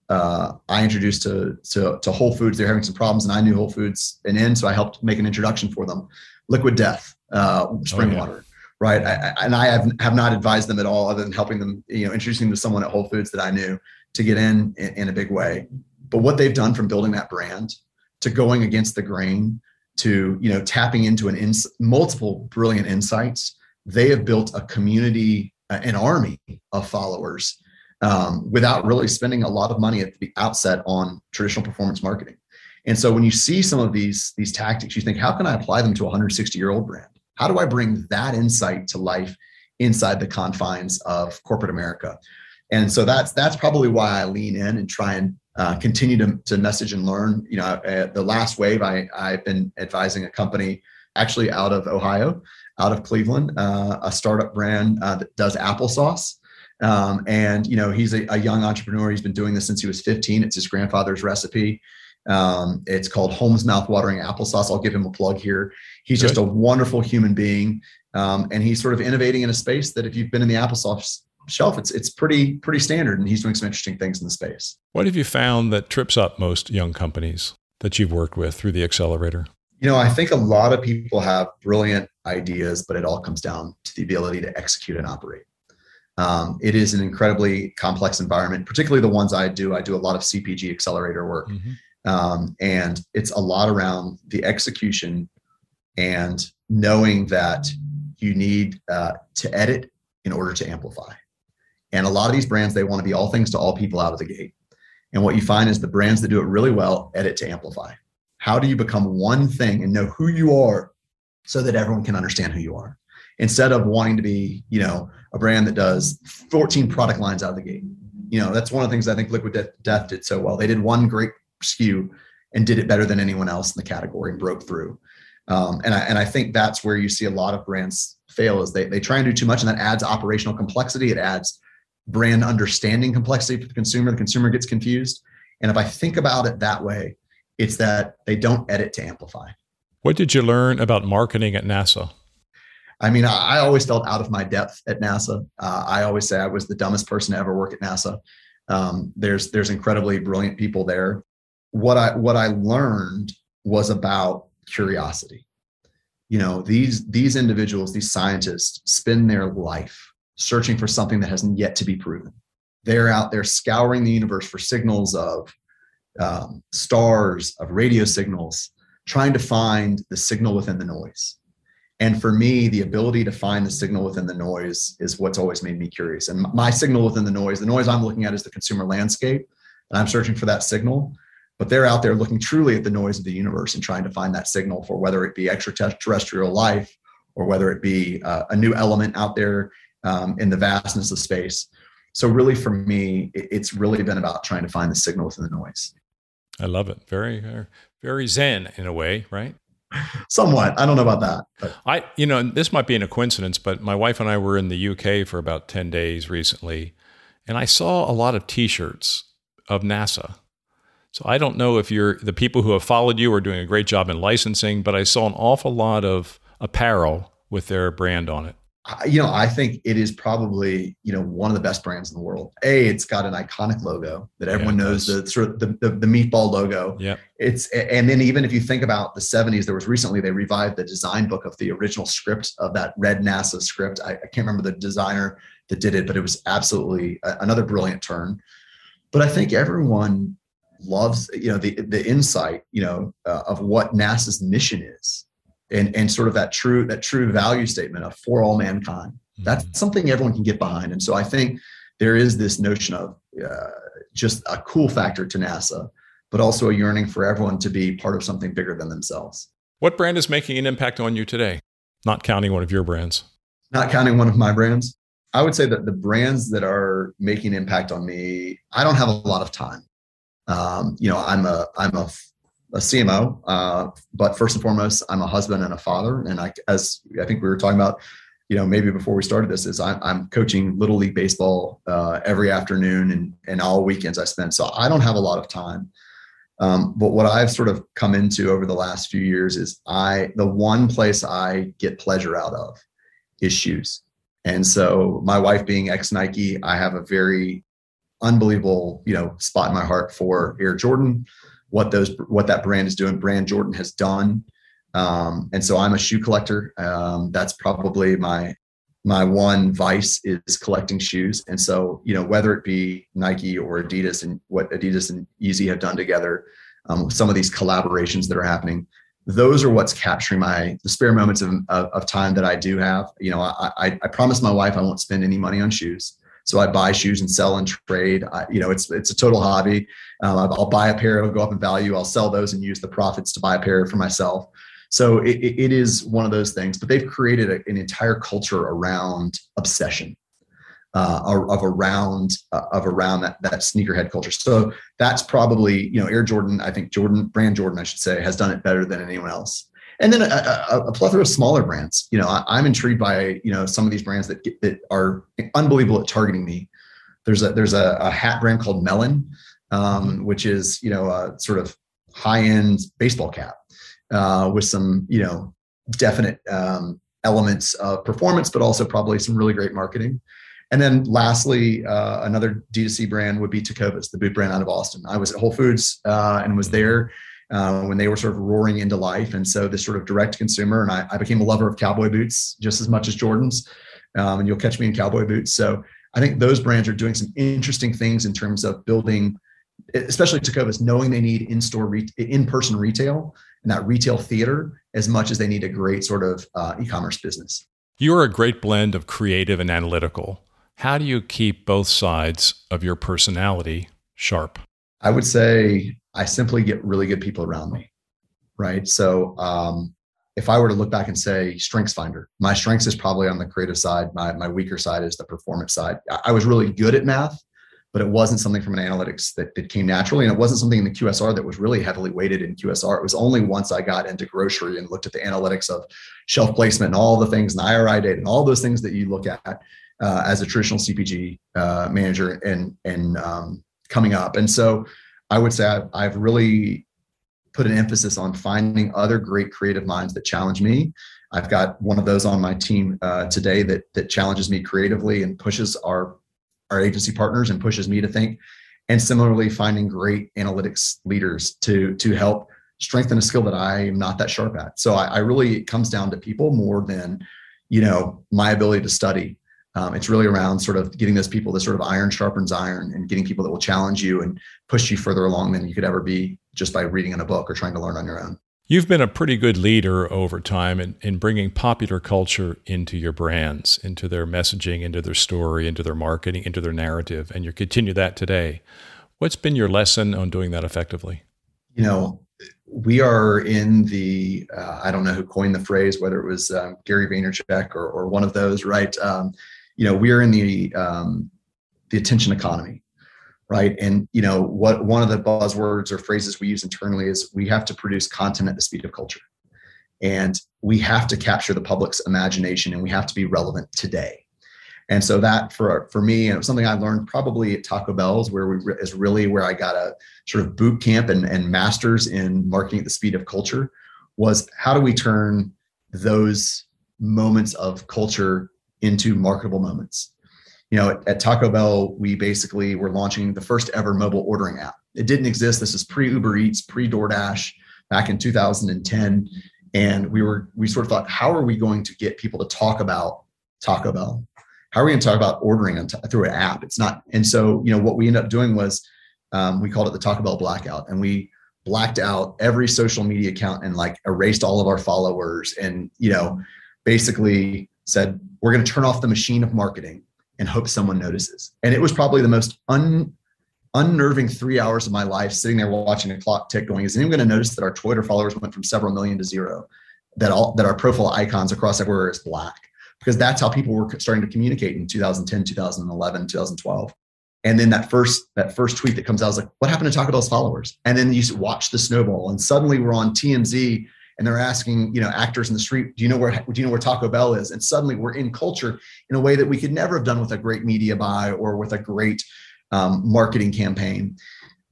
B: uh, I introduced to, to to Whole Foods. They're having some problems, and I knew Whole Foods and in, so I helped make an introduction for them. Liquid Death, uh, spring oh, yeah. water, right? I, I, and I have have not advised them at all, other than helping them, you know, introducing them to someone at Whole Foods that I knew to get in, in in a big way. But what they've done from building that brand to going against the grain to you know tapping into an ins- multiple brilliant insights. They have built a community uh, an army of followers um, without really spending a lot of money at the outset on traditional performance marketing. And so when you see some of these these tactics you think how can i apply them to a 160 year old brand? How do i bring that insight to life inside the confines of corporate america? And so that's that's probably why i lean in and try and uh, continue to, to message and learn. You know, the last wave, I, I've been advising a company actually out of Ohio, out of Cleveland, uh, a startup brand uh, that does applesauce. Um, and you know, he's a, a, young entrepreneur. He's been doing this since he was 15. It's his grandfather's recipe. Um, it's called Holmes Mouthwatering Applesauce. I'll give him a plug here. He's Good. just a wonderful human being, um, and he's sort of innovating in a space that if you've been in the applesauce shelf, it's it's pretty pretty standard, and he's doing some interesting things in the space.
A: What have you found that trips up most young companies that you've worked with through the accelerator?
B: You know, I think a lot of people have brilliant ideas, but it all comes down to the ability to execute and operate. Um, it is an incredibly complex environment, particularly the ones I do. I do a lot of CPG accelerator work, mm-hmm. um, and it's a lot around the execution and knowing that you need uh, to edit in order to amplify. And a lot of these brands, they want to be all things to all people out of the gate. And what you find is the brands that do it really well edit to amplify. How do you become one thing and know who you are so that everyone can understand who you are? Instead of wanting to be, you know, a brand that does 14 product lines out of the gate. You know, that's one of the things I think Liquid Death did so well. They did one great SKU and did it better than anyone else in the category and broke through. Um, and I and I think that's where you see a lot of brands fail is they they try and do too much and that adds operational complexity. It adds brand understanding complexity for the consumer. The consumer gets confused. And if I think about it that way, it's that they don't edit to amplify.
A: What did you learn about marketing at NASA?
B: I mean, I, I always felt out of my depth at NASA. Uh, I always say I was the dumbest person to ever work at NASA. Um, there's there's incredibly brilliant people there. What I what I learned was about curiosity. You know, these these individuals, these scientists, spend their life searching for something that hasn't yet to be proven. They're out there scouring the universe for signals of um, stars, of radio signals, trying to find the signal within the noise. And for me, the ability to find the signal within the noise is what's always made me curious. And my signal within the noise, the noise I'm looking at is the consumer landscape, and I'm searching for that signal. But they're out there looking truly at the noise of the universe and trying to find that signal for whether it be extraterrestrial life or whether it be uh, a new element out there um, in the vastness of space. So really, for me, it's really been about trying to find the signal within the noise.
A: I love it. Very, very zen in a way, right?
B: Somewhat. I don't know about that.
A: But. I, you know, this might be in a coincidence, but my wife and I were in the UK for about ten days recently, and I saw a lot of T-shirts of NASA. So I don't know if you're the people who have followed you are doing a great job in licensing, but I saw an awful lot of apparel with their brand on it
B: you know, I think it is probably you know one of the best brands in the world. A, it's got an iconic logo that everyone yeah, knows the sort of the, the, the meatball logo.
A: Yeah,
B: it's and then even if you think about the '70s, there was recently they revived the design book of the original script of that red NASA script. I, I can't remember the designer that did it, but it was absolutely a, another brilliant turn. But I think everyone loves you know the the insight you know uh, of what NASA's mission is and and sort of that true that true value statement of for all mankind. Mm-hmm. That's something everyone can get behind. And so I think there is this notion of uh, just a cool factor to NASA, but also a yearning for everyone to be part of something bigger than themselves.
A: What brand is making an impact on you today? Not counting one of your brands.
B: Not counting one of my brands. I would say that the brands that are making impact on me, I don't have a lot of time. Um, you know, I'm a I'm a a CMO, uh, but first and foremost, I'm a husband and a father. And I, as I think we were talking about, you know, maybe before we started this, is I'm, I'm coaching little league baseball uh, every afternoon and and all weekends I spend. So I don't have a lot of time. Um, but what I've sort of come into over the last few years is I the one place I get pleasure out of is shoes. And so my wife being ex Nike, I have a very unbelievable, you know, spot in my heart for Air Jordan what those what that brand is doing. Brand Jordan has done, um, and so I'm a shoe collector. Um, that's probably my my one vice is collecting shoes. And so you know whether it be Nike or Adidas and what Adidas and Yeezy have done together, um, some of these collaborations that are happening. Those are what's capturing my the spare moments of, of, of time that I do have. You know, I, I, I promised my wife I won't spend any money on shoes. So I buy shoes and sell and trade. I, you know, it's it's a total hobby. Um, I'll buy a pair, it'll go up in value. I'll sell those and use the profits to buy a pair for myself. So it, it is one of those things. But they've created a, an entire culture around obsession. Uh, of around uh, of around that that sneakerhead culture. So that's probably you know Air Jordan. I think Jordan brand Jordan, I should say, has done it better than anyone else and then a, a, a, plethora of smaller brands. You know, I, am intrigued by you know some of these brands that get, that are unbelievable at targeting me. There's a there's a, a hat brand called Melin, um, mm-hmm. which is you know a sort of high end baseball cap uh, with some you know definite um, elements of performance, but also probably some really great marketing. And then lastly, uh, another D2C brand would be Tecovas, the boot brand out of Austin. I was at Whole Foods uh, and was there uh, when they were sort of roaring into life. And so this sort of direct consumer, and I, I became a lover of cowboy boots just as much as Jordans. Um, and you'll catch me in cowboy boots. So I think those brands are doing some interesting things in terms of building, especially Tecovas, knowing they need in-store, re- in-person retail and that retail theater as much as they need a great sort of uh, e-commerce business.
A: You're a great blend of creative and analytical. How do you keep both sides of your personality sharp?
B: I would say I simply get really good people around me. Right. So um, if I were to look back and say strengths finder, my strengths is probably on the creative side. My, my weaker side is the performance side. I was really good at math, but it wasn't something from an analytics that, that came naturally. And it wasn't something in the QSR that was really heavily weighted in QSR. It was only once I got into grocery and looked at the analytics of shelf placement and all the things and IRI data and all those things that you look at uh, as a traditional CPG uh, manager and, and um, coming up. And so I would say I've, I've really put an emphasis on finding other great creative minds that challenge me. I've got one of those on my team uh, today that that challenges me creatively and pushes our our agency partners and pushes me to think. And similarly, finding great analytics leaders to to help strengthen a skill that I am not that sharp at. So I, I really it comes down to people more than you know my ability to study um, it's really around sort of getting those people that sort of iron sharpens iron and getting people that will challenge you and push you further along than you could ever be just by reading in a book or trying to learn on your own.
A: You've been a pretty good leader over time in, in bringing popular culture into your brands, into their messaging, into their story, into their marketing, into their narrative, and you continue that today. What's been your lesson on doing that effectively?
B: You know, we are in the uh, I don't know who coined the phrase, whether it was um, Gary Vaynerchuk or, or one of those, right? Um, you know, we are in the um, the attention economy, right? And you know, what one of the buzzwords or phrases we use internally is we have to produce content at the speed of culture, and we have to capture the public's imagination, and we have to be relevant today. And so that for for me, and something I learned probably at Taco Bell's, where we is really where I got a sort of boot camp and, and masters in marketing at the speed of culture, was how do we turn those moments of culture into marketable moments? You know, at, Taco Bell, we basically were launching the first ever mobile ordering app. It didn't exist. This is pre Uber Eats, pre DoorDash, back in 2010, and we were we sort of thought, how are we going to get people to talk about Taco Bell? how are we going to talk about ordering through an app? It's not. And so, you know, what we ended up doing was um, we called it the Taco Bell blackout, and we blacked out every social media account and like erased all of our followers, and you know, basically said we're going to turn off the machine of marketing and hope someone notices. And it was probably the most un unnerving three hours of my life sitting there watching the clock tick going is anyone going to notice that our twitter followers went from several million to zero that all that our profile icons across everywhere is black because that's how people were starting to communicate in 2010, 2011, 2012. And then that first that first tweet that comes out is like, what happened to Taco Bell's followers? And then you watch the snowball, and suddenly we're on TMZ and they're asking, you know, actors in the street, do you know where do you know where Taco Bell is? And suddenly we're in culture in a way that we could never have done with a great media buy or with a great um, marketing campaign.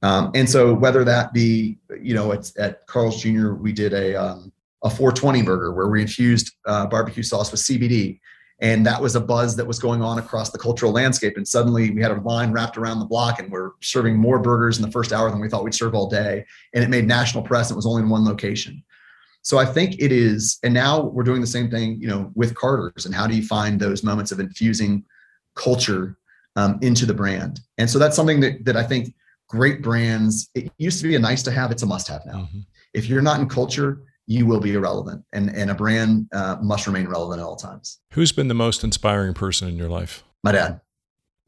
B: Um, and so whether that be, you know, at, at Carl's Jr., we did a um, a 420 burger where we infused uh, barbecue sauce with CBD. And that was a buzz that was going on across the cultural landscape. And suddenly we had a line wrapped around the block and we're serving more burgers in the first hour than we thought we'd serve all day. And it made national press. It was only in one location. So I think it is, and now we're doing the same thing, you know, with Carter's. And how do you find those moments of infusing culture um, into the brand? And so that's something that that I think great brands. It used to be a nice to have; it's a must have now. Mm-hmm. If you're not in culture, you will be irrelevant, and and a brand uh, must remain relevant at all times.
A: Who's been the most inspiring person in your life?
B: My dad,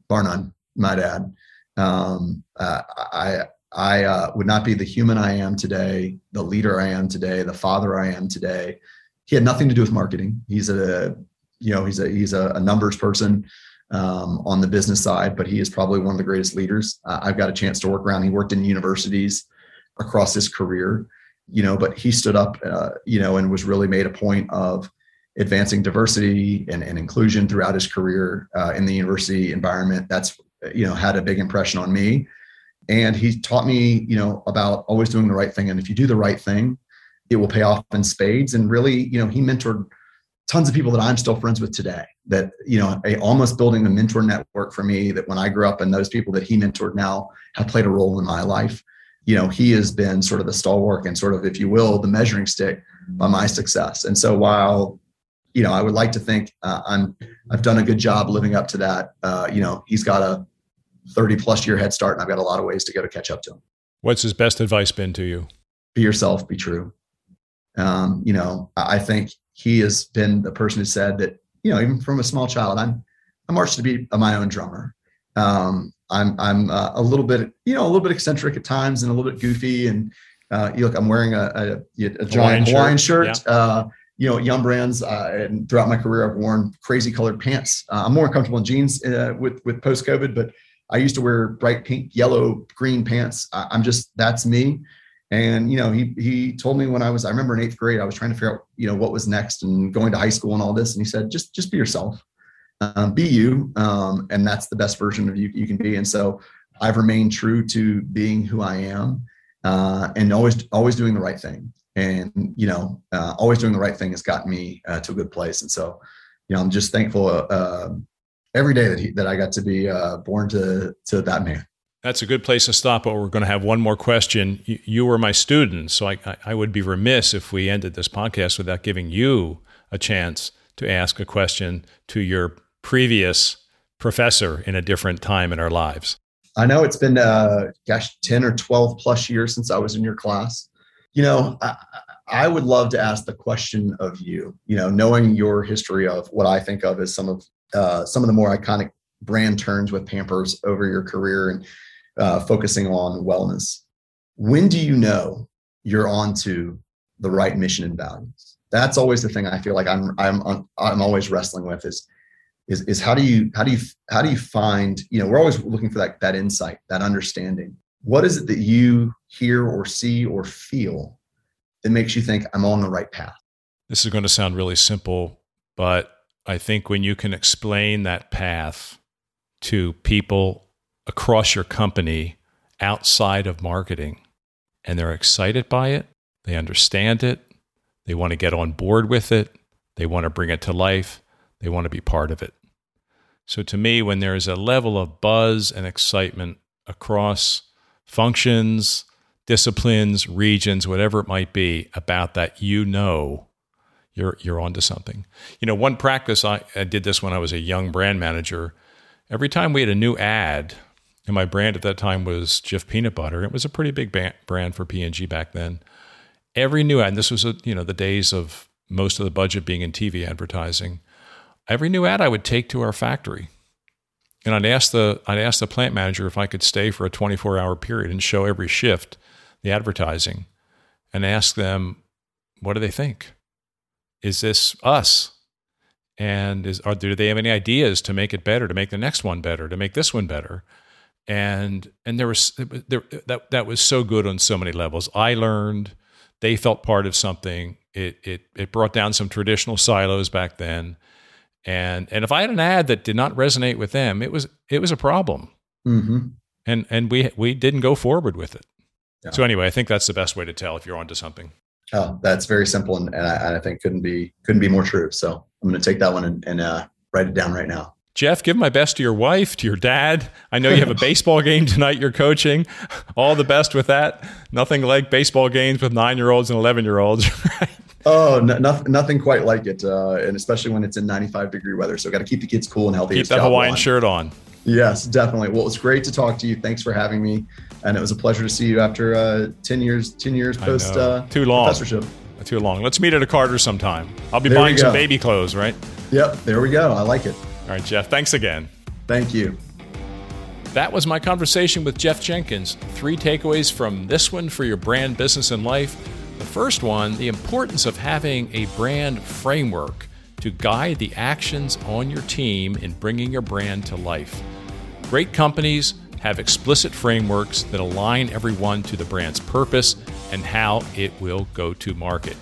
B: bar none. My dad. Um, uh, I I uh, would not be the human I am today, the leader I am today, the father I am today. He had nothing to do with marketing. He's a you know he's a he's a, numbers person um, on the business side, but he is probably one of the greatest leaders uh, I've got a chance to work around. He worked in universities across his career you know, but he stood up, uh, you know, and was really made a point of advancing diversity and, and inclusion throughout his career uh, in the university environment. That's, you know, had a big impression on me. And he taught me, you know, about always doing the right thing. And if you do the right thing, it will pay off in spades. And really, you know, he mentored tons of people that I'm still friends with today. That you know, a, almost building a mentor network for me. That when I grew up, and those people that he mentored now have played a role in my life you know, he has been sort of the stalwart and sort of, if you will, the measuring stick by my success. And so while, you know, I would like to think uh, I'm, I've done a good job living up to that. Uh, you know, he's got a 30 plus year head start and I've got a lot of ways to go to catch up to him.
A: What's his best advice been to you?
B: Be yourself, be true. Um, you know, I think he has been the person who said that, you know, even from a small child, I'm, I'm marched to be my own drummer. Um, I'm I'm uh, a little bit you know a little bit eccentric at times and a little bit goofy and uh, you look I'm wearing a, a, a giant Hawaiian shirt. shirt. Yeah. Uh, you know, Yum Brands, uh, and throughout my career, I've worn crazy colored pants. Uh, I'm more comfortable in jeans uh, with with post COVID, but I used to wear bright pink, yellow, green pants. I, I'm just that's me. And you know, he he told me when I was I remember in eighth grade, I was trying to figure out you know what was next and going to high school and all this, and he said just just be yourself um, be you, um, and that's the best version of you you can be. And so I've remained true to being who I am, uh, and always always doing the right thing. And you know, uh, always doing the right thing has gotten me uh, to a good place. And so, you know, I'm just thankful uh, every day that he, that I got to be uh, born to to that man.
A: That's a good place to stop, but we're going to have one more question. You, you were my student, so I, I would be remiss if we ended this podcast without giving you a chance to ask a question to your previous professor in a different time in our lives?
B: I know it's been, uh, gosh, 10 or 12 plus years since I was in your class. You know, I, I would love to ask the question of you, you know, knowing your history of what I think of as some of uh, some of the more iconic brand turns with Pampers over your career and uh, focusing on wellness. When do you know you're on to the right mission and values? That's always the thing I feel like I'm I'm I'm always wrestling with is is, is how do you how do you how do you find you know we're always looking for that that insight that understanding what is it that you hear or see or feel that makes you think i'm on the right path
A: this is going to sound really simple but i think when you can explain that path to people across your company outside of marketing and they're excited by it they understand it they want to get on board with it they want to bring it to life they want to be part of it. So to me, when there is a level of buzz and excitement across functions, disciplines, regions, whatever it might be about that, you know you're you're onto something. You know, one practice I, I did this when I was a young brand manager. Every time we had a new ad, and my brand at that time was Jif Peanut Butter. It was a pretty big brand for P&G back then. Every new ad, and this was a, you know the days of most of the budget being in TV advertising every new ad I would take to our factory. And I'd ask the I'd ask the plant manager if I could stay for a 24 hour period and show every shift the advertising and ask them what do they think? Is this us? And is are do they have any ideas to make it better, to make the next one better, to make this one better? and and there was there that that was so good on so many levels. I learned, they felt part of something. It it it brought down some traditional silos back then, and and if I had an ad that did not resonate with them, it was it was a problem,
B: Mm-hmm.
A: and and we we didn't go forward with it.
B: Yeah.
A: So anyway, I think that's the best way to tell if you're onto something.
B: Oh, that's very simple, and, and, I, and I think couldn't be couldn't be more true. So I'm going to take that one and, and uh, write it down right now.
A: Jeff, give my best to your wife, to your dad. I know you have a baseball game tonight you're coaching. All the best with that. Nothing like baseball games with nine year olds and 11 year olds. right?
B: Oh, no, nothing, nothing quite like it, uh, and especially when it's in 95 degree weather. So got to keep the kids cool and healthy.
A: Keep that Hawaiian
B: one.
A: shirt on.
B: Yes, definitely. Well, it was great to talk to you. Thanks for having me, and it was a pleasure to see you after uh, 10 years 10 years post uh,
A: Too long.
B: professorship.
A: Too long. Let's meet at a Carter sometime. I'll be
B: There
A: buying some baby clothes, right?
B: Yep, there we go. I like it.
A: All right, Jeff. Thanks again.
B: Thank you.
A: That was my conversation with Jeff Jenkins. Three takeaways from this one for your brand, business, and life. The first one the importance of having a brand framework to guide the actions on your team in bringing your brand to life. Great companies have explicit frameworks that align everyone to the brand's purpose and how it will go to market.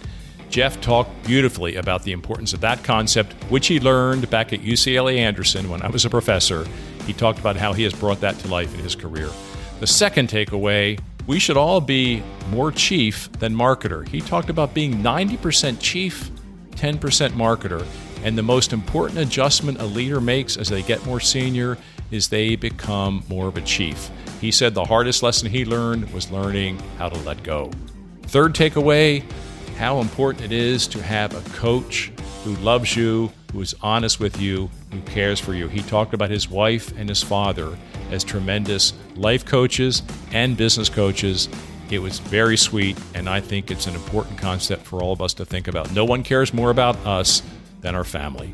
A: Jeff talked beautifully about the importance of that concept, which he learned back at UCLA Anderson when I was a professor. He talked about how he has brought that to life in his career. The second takeaway we should all be more chief than marketer. He talked about being 90% chief, 10% marketer. And the most important adjustment a leader makes as they get more senior is they become more of a chief. He said the hardest lesson he learned was learning how to let go. Third takeaway how important it is to have a coach who loves you, who is honest with you, who cares for you. He talked about his wife and his father as tremendous life coaches and business coaches. It was very sweet, and I think it's an important concept for all of us to think about. No one cares more about us than our family.